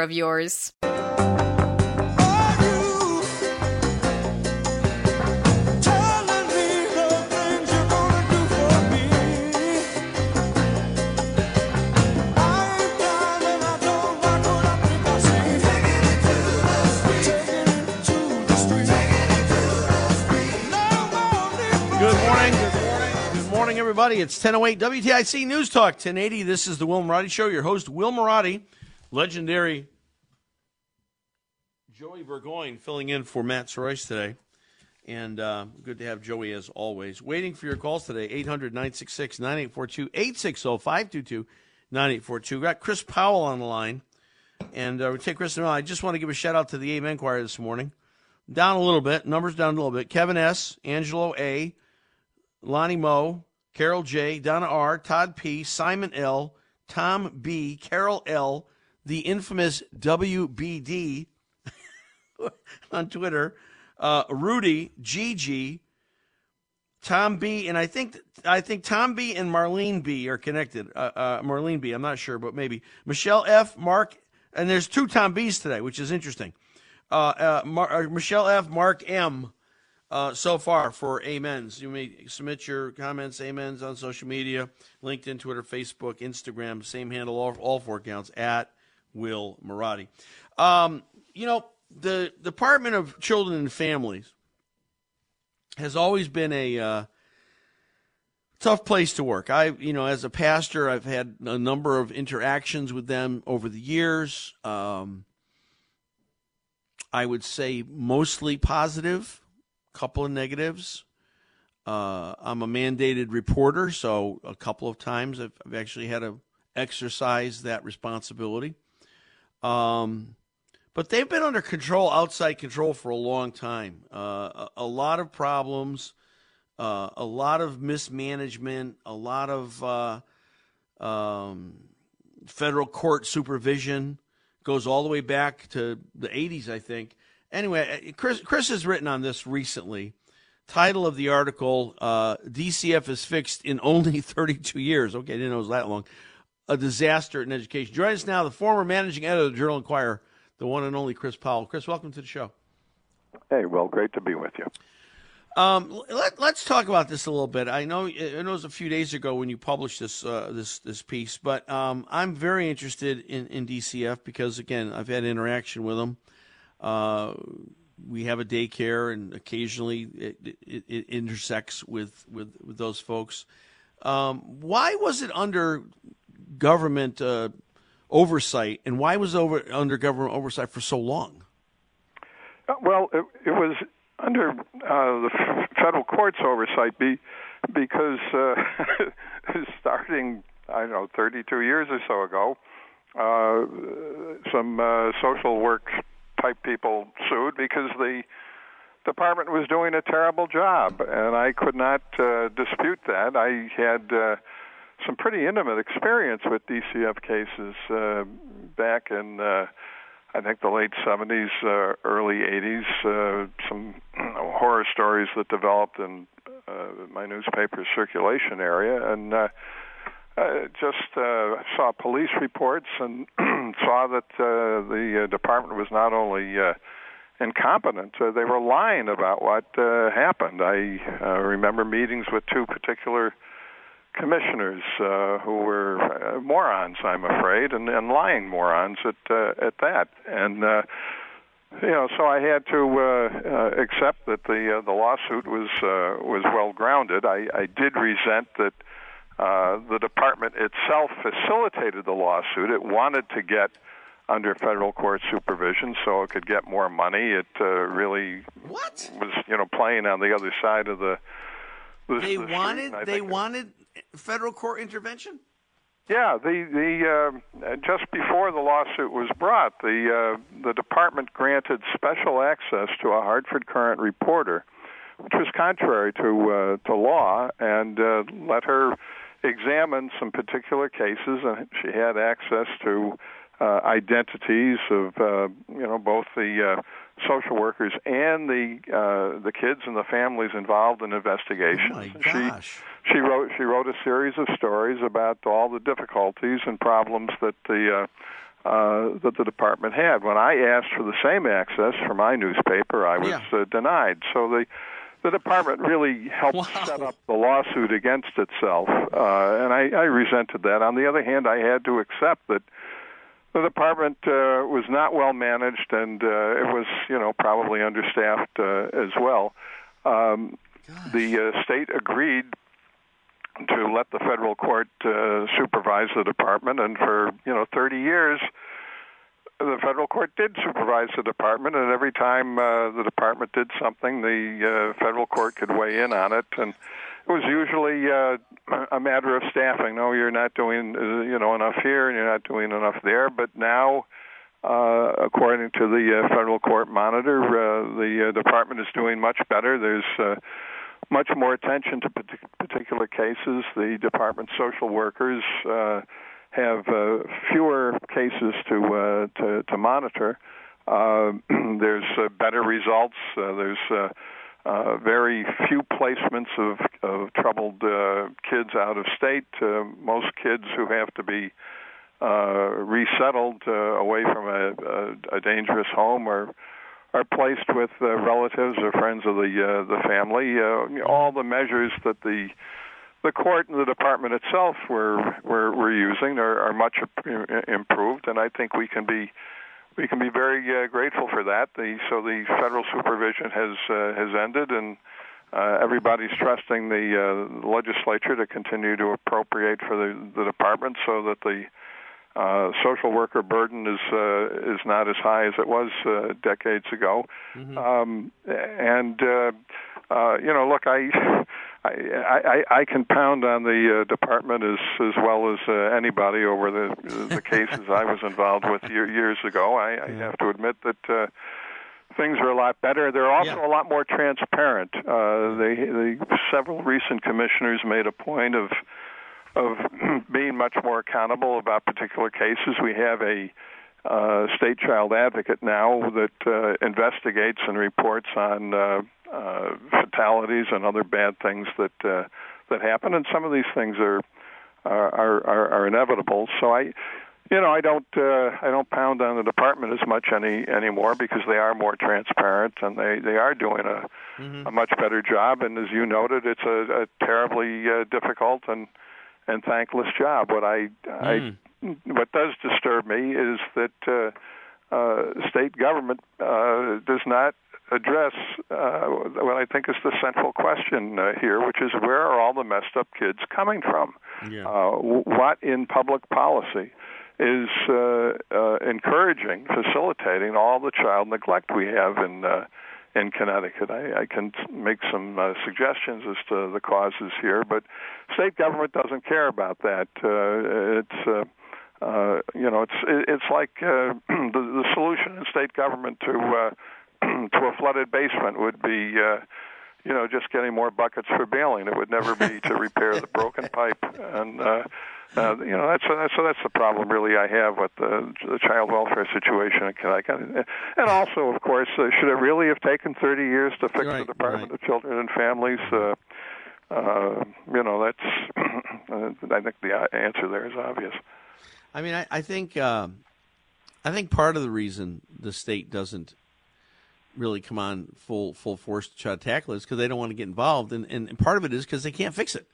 of yours. Good morning. Good morning. Good morning, everybody. It's 1008 WTIC News Talk 1080. This is the Will Marotti Show. Your host, Will Marotti, legendary Joey Burgoyne filling in for Matt Soroyce today. And uh, good to have Joey as always. Waiting for your calls today 800 966 9842 860 522 9842. Got Chris Powell on the line. And uh, we take Chris now. I just want to give a shout out to the Amen Choir this morning. Down a little bit, numbers down a little bit. Kevin S., Angelo A., Lonnie Moe, Carol J., Donna R., Todd P., Simon L., Tom B., Carol L., the infamous WBD on Twitter, uh, Rudy, Gigi, Tom B, and I think I think Tom B and Marlene B are connected. Uh, uh, Marlene B, I'm not sure, but maybe Michelle F, Mark, and there's two Tom B's today, which is interesting. Uh, uh, Mar- uh, Michelle F, Mark M. So far for amens. You may submit your comments, amens on social media, LinkedIn, Twitter, Facebook, Instagram, same handle, all, all four accounts at Will Marotti. Um, you know, the Department of Children and Families has always been a uh, tough place to work. I, you know, as a pastor, I've had a number of interactions with them over the years. Um, I would say mostly positive, couple of negatives. Uh, I'm a mandated reporter, so a couple of times I've, I've actually had to exercise that responsibility. Um, but they've been under control, outside control, for a long time. Uh, a, a lot of problems, uh, a lot of mismanagement, a lot of uh, um, federal court supervision. Goes all the way back to the 80s, I think. Anyway, Chris, Chris has written on this recently. Title of the article uh, DCF is fixed in only 32 years. Okay, I didn't know it was that long. A disaster in education. Join us now, the former managing editor of the Journal Inquirer, the one and only Chris Powell. Chris, welcome to the show. Hey, well, great to be with you. Um, let, us talk about this a little bit. I know it was a few days ago when you published this uh, this this piece, but um, I'm very interested in, in DCF because again, I've had interaction with them. Uh, we have a daycare, and occasionally it, it, it intersects with, with, with those folks. Um, why was it under government uh, oversight, and why was over under government oversight for so long? Uh, well, it, it was under uh, the federal court's oversight be, because uh, starting, I don't know, 32 years or so ago, uh, some uh, social work type people sued because the department was doing a terrible job, and I could not uh, dispute that. I had uh, some pretty intimate experience with DCF cases uh, back in, uh, I think, the late 70s, uh, early 80s. Uh, some horror stories that developed in uh, my newspaper circulation area, and uh, uh, just uh, saw police reports and saw that uh, the uh, department was not only uh, incompetent, uh, they were lying about what uh, happened. I uh, remember meetings with two particular commissioners uh, who were uh, morons, I'm afraid, and, and lying morons at uh, at that. And uh, you know, so I had to uh, uh, accept that the uh, the lawsuit was uh, was well grounded. I, I did resent that uh, the department itself facilitated the lawsuit. It wanted to get under federal court supervision so it could get more money. It uh, really what was you know playing on the other side of the. the they the wanted they wanted federal court intervention. Yeah, the the uh, just before the lawsuit was brought, the uh, the department granted special access to a Hartford Courant reporter, which was contrary to uh, to law, and uh, let her examine some particular cases, and she had access to uh, identities of uh, you know both the uh, social workers and the uh, the kids and the families involved in investigations. Oh my gosh. She, she wrote she wrote a series of stories about all the difficulties and problems that the uh, uh, that the department had. When I asked for the same access for my newspaper, I was Yeah. uh, denied. So the the department really helped Wow. set up the lawsuit against itself, uh, and I, I resented that. On the other hand, I had to accept that the department uh, was not well managed, and uh, it was, you know, probably understaffed uh, as well. Um, the uh, state agreed to let the federal court uh, supervise the department, and for you know 30 years, the federal court did supervise the department, and every time uh, the department did something, the uh, federal court could weigh in on it, and it was usually uh, a matter of staffing. No, you're not doing uh, you know enough here, and you're not doing enough there. But now, uh, according to the uh, federal court monitor, uh, the uh, department is doing much better. There's uh, much more attention to particular cases. The department's social workers uh, have uh, fewer cases to uh, to, to monitor. Uh, there's uh, better results. Uh, there's uh, uh, very few placements of, of troubled uh, kids out of state. Uh, most kids who have to be uh, resettled uh, away from a, a, a dangerous home are are placed with uh, relatives or friends of the uh, the family. Uh, all the measures that the the court and the department itself were were, were using are, are much improved, and I think we can be we can be very uh, grateful for that. The, so the federal supervision has uh, has ended, and uh, everybody's trusting the uh, legislature to continue to appropriate for the, the department, so that the uh, social worker burden is uh, is not as high as it was uh, decades ago. Um, and uh, uh, you know, look, I. I, I, I can pound on the uh, department as as well as uh, anybody over the the cases I was involved with year, years ago. I, I have to admit that uh, things are a lot better. They're also Yeah. a lot more transparent. Uh, they, they several recent commissioners made a point of of being much more accountable about particular cases. We have a uh, state child advocate now that uh, investigates and reports on uh, uh, fatalities and other bad things that uh, that happen, and some of these things are are are, are inevitable. So I. You know, I don't uh, I don't pound on the department as much any anymore because they are more transparent and they they are doing a a much better job. And as you noted, it's a, a terribly uh, difficult and and thankless job. What I, I what does disturb me is that uh, uh, state government uh, does not address uh, what I think is the central question uh, here, which is where are all the messed up kids coming from? Yeah. Uh, what in public policy is uh, uh, encouraging, facilitating all the child neglect we have in uh, in Connecticut. I, I can make some uh, suggestions as to the causes here, but state government doesn't care about that. Uh, it's uh, uh, you know, it's it's like uh, the, the solution in state government to uh, to a flooded basement would be. Uh, you know, just getting more buckets for bailing. It would never be to repair the broken pipe, and uh, uh, you know that's that's so that's the problem really I have with the, the child welfare situation in Connecticut. And also, of course, uh, should it really have taken 30 years to fix Right, the Department right. of Children and Families? Uh, uh, you know, that's I think the answer there is obvious. I mean, I, I think um, I think part of the reason the state doesn't really come on full full force to try to tackle it is because they don't want to get involved, and, and, and part of it is because they can't fix it.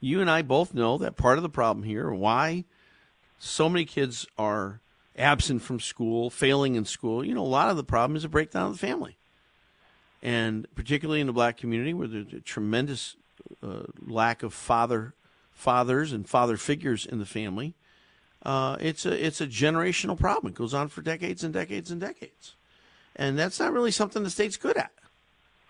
you and I both know that part of the problem here, why so many kids are absent from school, failing in school, you know, a lot of the problem is a breakdown of the family. And particularly in the black community where there's a tremendous uh, lack of father fathers and father figures in the family, uh, it's a it's a generational problem. It goes on for decades and decades and decades, and that's not really something the state's good at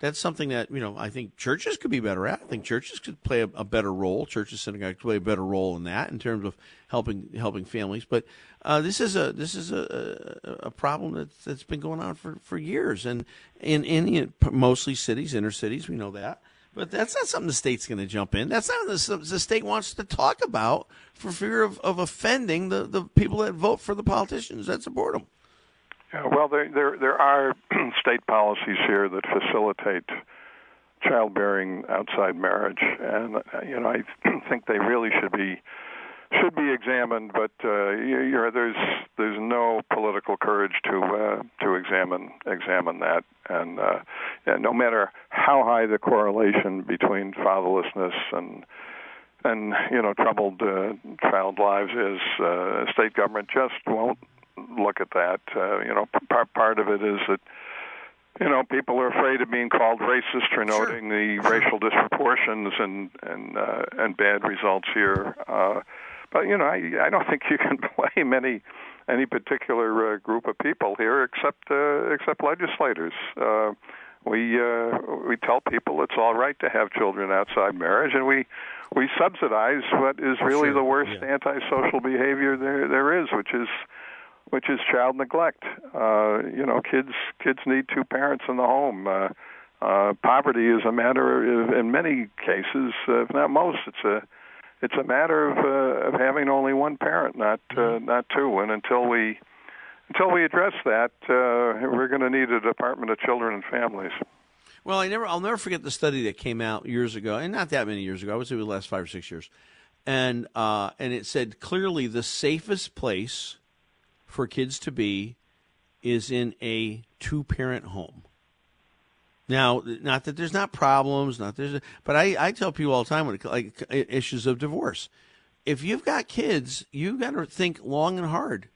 that's something that you know I think churches could be better at. I think churches could play a, a better role. Churches, synagogues play a better role in that in terms of helping helping families. But uh, this is a this is a, a, problem that's that's been going on for, for years, and in, in mostly cities, inner cities, we know that. But that's not something the state's going to jump in. That's not the, the state wants to talk about for fear of, of offending the, the people that vote for the politicians that support them. Yeah, well, there there there are state policies here that facilitate childbearing outside marriage, and uh, you know I think they really should be should be examined. But uh, you know, there's there's no political courage to uh, to examine examine that, and uh, yeah, no matter how high the correlation between fatherlessness and and you know troubled uh, child lives is, uh, state government just won't look at that. Uh, you know, part part of it is that you know people are afraid of being called racist for noting sure. the racial disproportions and and uh, and bad results here. Uh, but you know, I I don't think you can blame any any particular uh, group of people here except uh, except legislators. Uh, we uh, we tell people it's all right to have children outside marriage, and we we subsidize what is really sure. the worst yeah. antisocial behavior there there is, which is which is child neglect. Uh, you know, kids kids need two parents in the home. Uh, uh, poverty is a matter of, in many cases, uh, if not most, it's a it's a matter of uh, of having only one parent, not uh, mm-hmm. not two. And until we until we address that, uh, we're going to need a Department of Children and Families. Well, I never, I'll never forget the study that came out years ago, and not that many years ago. I would say the last five or six years, and uh, and it said clearly the safest place for kids to be is in a two parent home. Now, not that there's not problems, not there's, but I, I tell people all the time when it, like issues of divorce, if you've got kids, you've got to think long and hard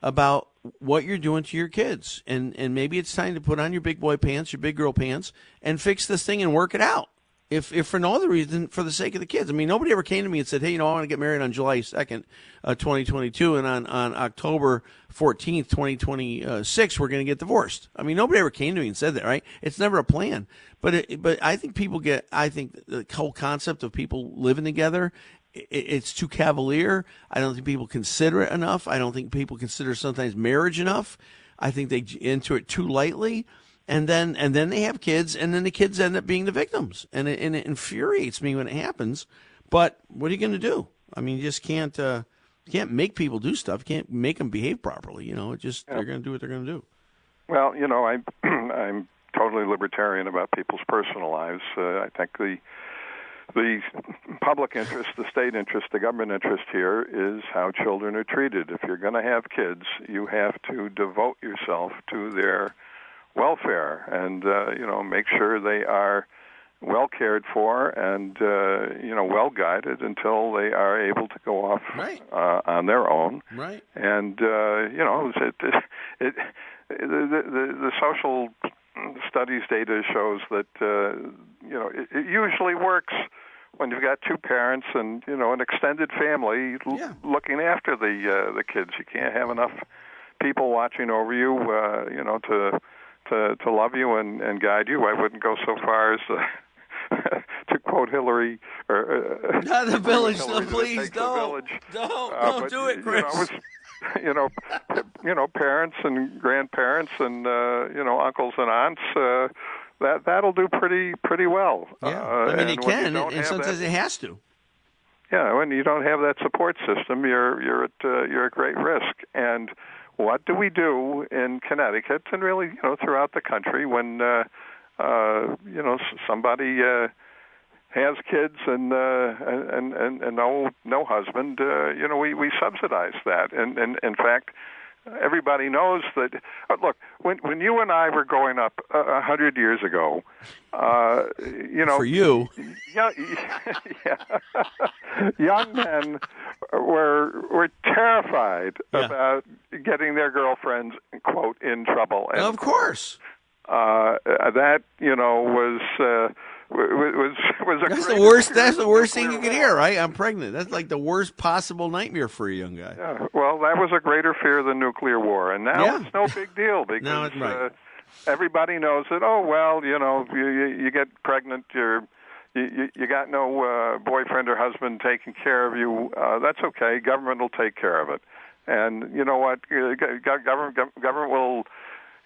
about what you're doing to your kids, and and maybe it's time to put on your big boy pants, your big girl pants, and fix this thing and work it out if if for no other reason for the sake of the kids. I mean, nobody ever came to me and said, "Hey, you know, I want to get married on July second, uh, twenty twenty two, and on on October fourteenth, twenty twenty six, we're going to get divorced." I mean, nobody ever came to me and said that, right? It's never a plan. But it, but I think people get. I think the whole concept of people living together. it's too cavalier. I don't think people consider it enough. I don't think people consider sometimes marriage enough. I think they enter it too lightly and then and then they have kids, and then the kids end up being the victims, and it, and it infuriates me when it happens. But what are you going to do? I mean, you just can't uh, can't make people do stuff. You can't make them behave properly. You know, it just yeah. they're going to do what they're going to do. Well, you know, I I'm totally libertarian about people's personal lives. Uh, I think the the public interest, the state interest, the government interest here is how children are treated. If you're going to have kids, you have to devote yourself to their welfare and uh, you know make sure they are well cared for and uh, you know well guided until they are able to go off right. uh, on their own. Right. And uh, you know it, it, it, the, the the social studies data shows that uh, you know it, it usually works when you've got two parents and you know an extended family yeah. looking after the uh, the kids. You can't have enough people watching over you, uh, you know, to to to love you and and guide you. I wouldn't go so far as uh, to quote Hillary or uh, not the village. No, please don't. Don't uh, don't but, do it, Chris. You know, you know, you know, parents and grandparents and uh, you know uncles and aunts. Uh, that that'll do pretty pretty well. Yeah, uh, I mean it can, and, and sometimes that, it has to. Yeah, when you don't have that support system, you're you're at uh, you're at great risk. And what do we do in Connecticut and really you know throughout the country when uh, uh, you know somebody uh, has kids and uh, and and and no no husband uh, you know we we subsidize that. And and in fact everybody knows that. Uh, look, when when you and I were growing up a uh, hundred years ago, uh, you know, for you, yeah, yeah, young men were were terrified Yeah. about getting their girlfriends quote in trouble. And of course. uh, that you know was uh, was was a That's the worst. That's the worst thing you could hear, right? I'm pregnant. That's like the worst possible nightmare for a young guy. Yeah, well, that was a greater fear than nuclear war, and now Yeah. it's no big deal because right. uh, everybody knows that. Oh well, you know, you you, you get pregnant, you're you, you got no uh, boyfriend or husband taking care of you. Uh, that's okay. Government will take care of it, and you know what? Uh, go- go- Government government will.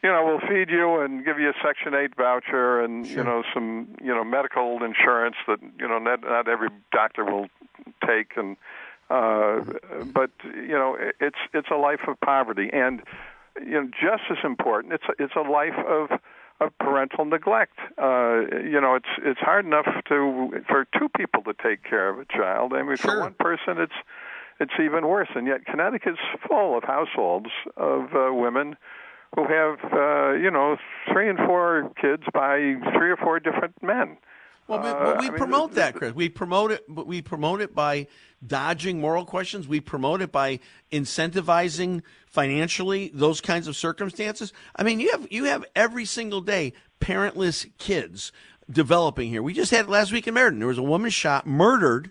You know, we'll feed you and give you a Section Eight voucher, and you know some, you know, medical insurance that you know not, not every doctor will take, and uh, but you know it's it's a life of poverty, and you know just as important, it's it's a life of of parental neglect. Uh, you know, it's it's hard enough to for two people to take care of a child. I mean, Sure. for one person, it's it's even worse. And yet, Connecticut's full of households of uh, women who have uh, you know three and four kids by three or four different men. Well, we, Uh, well, we I mean, promote that, Chris. We promote it, but we promote it by dodging moral questions. We promote it by incentivizing financially those kinds of circumstances. I mean, you have you have every single day parentless kids developing here. We just had last week in Meriden. There was a woman shot, murdered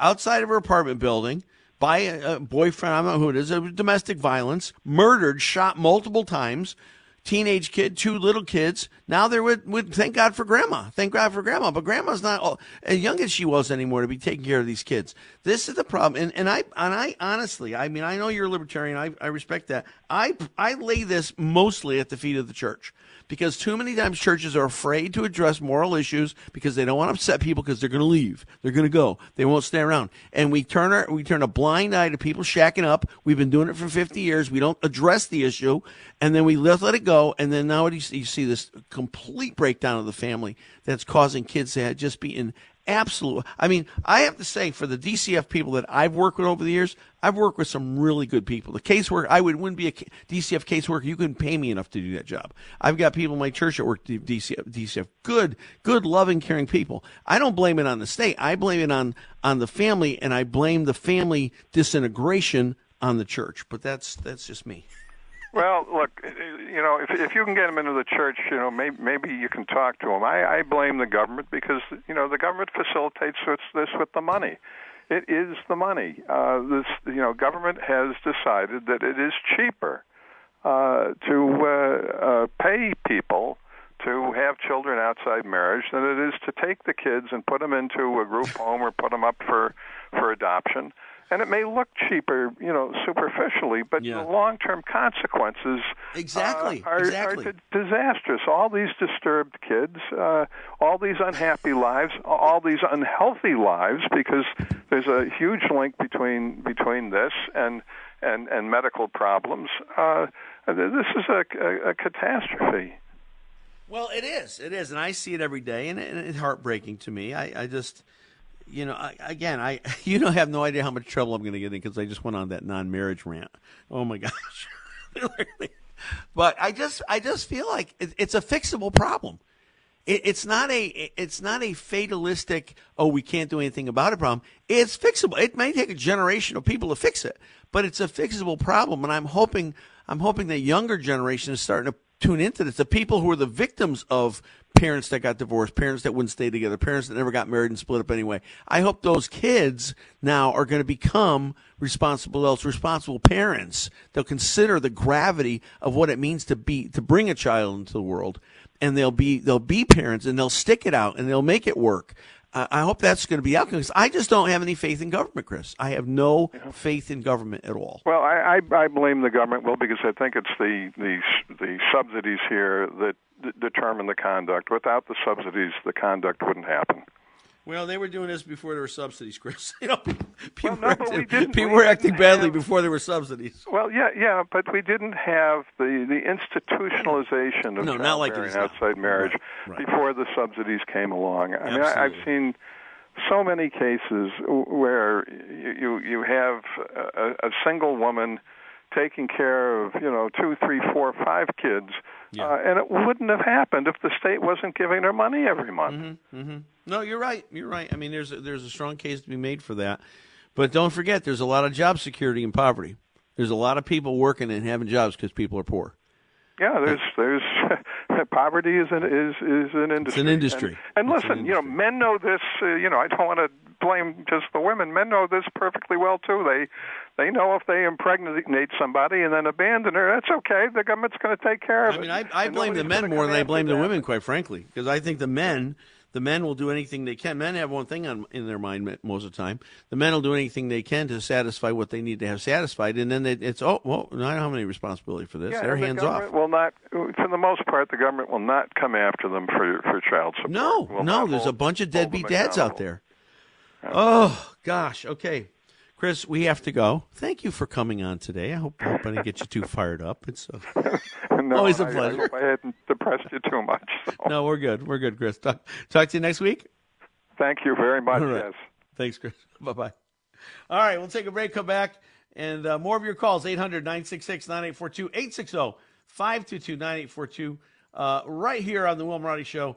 outside of her apartment building by a, boyfriend. I don't know who it is. Domestic violence. Murdered, shot multiple times. Teenage kid, two little kids. Now they're with, with thank God for grandma. Thank God for grandma. But grandma's not as young as she was anymore to be taking care of these kids. This is the problem. And, and I and I honestly, I mean, I know you're a libertarian. I, I respect that. I I lay this mostly at the feet of the church because too many times churches are afraid to address moral issues because they don't want to upset people because they're going to leave. They're going to go. They won't stay around. And we turn our, we turn a blind eye to people shacking up. We've been doing it for 50 years. We don't address the issue and then we let it go. And then now you see, this complete breakdown of the family that's causing kids to just be in absolute. I mean, I have to say for the DCF people that I've worked with over the years, I've worked with some really good people. The casework, I would wouldn't be a DCF caseworker. You couldn't pay me enough to do that job. I've got people in my church that work DCF, DCF, good, good, loving, caring people. I don't blame it on the state. I blame it on on the family, and I blame the family disintegration on the church. But that's that's just me. Well, look, you know, if if you can get them into the church, you know, maybe maybe you can talk to them. I, I blame the government because you know the government facilitates this, with the money. It is the money. Uh, this you know, government has decided that it is cheaper uh, to uh, uh, pay people to have children outside marriage than it is to take the kids and put them into a group home or put them up for for adoption. And it may look cheaper, you know, superficially, but Yeah. the long-term consequences Exactly, uh, are, exactly. are disastrous. All these disturbed kids, uh, all these unhappy lives, all these unhealthy lives, because there's a huge link between between this and and, and medical problems. Uh, this is a, a, a catastrophe. Well, it is. It is, and I see it every day, and, and it's heartbreaking to me. I, I just, you know, I, again, I you don't have no idea how much trouble I'm going to get in because I just went on that non-marriage rant. Oh my gosh! but I just, I just feel like it, it's a fixable problem. It, it's not a, it's not a fatalistic. Oh, we can't do anything about it problem. It's fixable. It may take a generation of people to fix it, but it's a fixable problem, and I'm hoping, I'm hoping that younger generation is starting to tune into this. The people who are the victims of parents that got divorced, parents that wouldn't stay together, parents that never got married and split up anyway. I hope those kids now are going to become responsible adults, responsible parents. They'll consider the gravity of what it means to be to bring a child into the world, and they'll be they'll be parents and they'll stick it out and they'll make it work. I hope that's going to be outcome because I just don't have any faith in government, Chris. I have no faith in government at all. Well, I, I, I blame the government. Well, because I think it's the the the subsidies here that d- determine the conduct. Without the subsidies, the conduct wouldn't happen. Well, they were doing this before there were subsidies, Chris. You know, people, people, no, were, we acting, didn't- people we were acting badly have- before there were subsidies. Well, yeah, yeah, but we didn't have the the institutionalization of No, not like it is now. outside marriage Right, right. before the subsidies came along. I mean, I, I've seen so many cases where you you, you have a, a single woman taking care of you know two, three, four, five kids, Yeah. uh, and it wouldn't have happened if the state wasn't giving her money every month. Mm-hmm. No, you're right. You're right. I mean, there's a, there's a strong case to be made for that. But don't forget, there's a lot of job security in poverty. There's a lot of people working and having jobs because people are poor. Yeah, there's there's poverty is an is is an industry. It's an industry. And, and It's an listen, you know, men know this. Uh, you know, I don't want to blame just the women. Men know this perfectly well too. They they know if they impregnate somebody and then abandon her, that's okay. The government's going to take care of it. I mean, I, I blame the men more than I blame the women, quite frankly, because I think the men, the men will do anything they can. Men have one thing on in their mind most of the time. The men will do anything they can to satisfy what they need to have satisfied, and then they, it's oh well, I don't have any responsibility for this. Yeah, They're the hands off. Will not, for the most part, the government will not come after them for for child support. No, Will no, there's a bunch of deadbeat dads out there. Oh gosh, okay, Chris, we have to go. Thank you for coming on today. I hope, I hope I didn't get you too fired up. It's uh, no, Always a pleasure. I hope I hadn't depressed you too much. So. no, we're good. We're good, Chris. Talk, talk to you next week. Thank you very much. Right. Yes. Thanks, Chris. Bye bye. All right, we'll take a break, come back, and uh, more of your calls 800 966 9842 860 522 9842 uh, right here on the Will Marotti Show,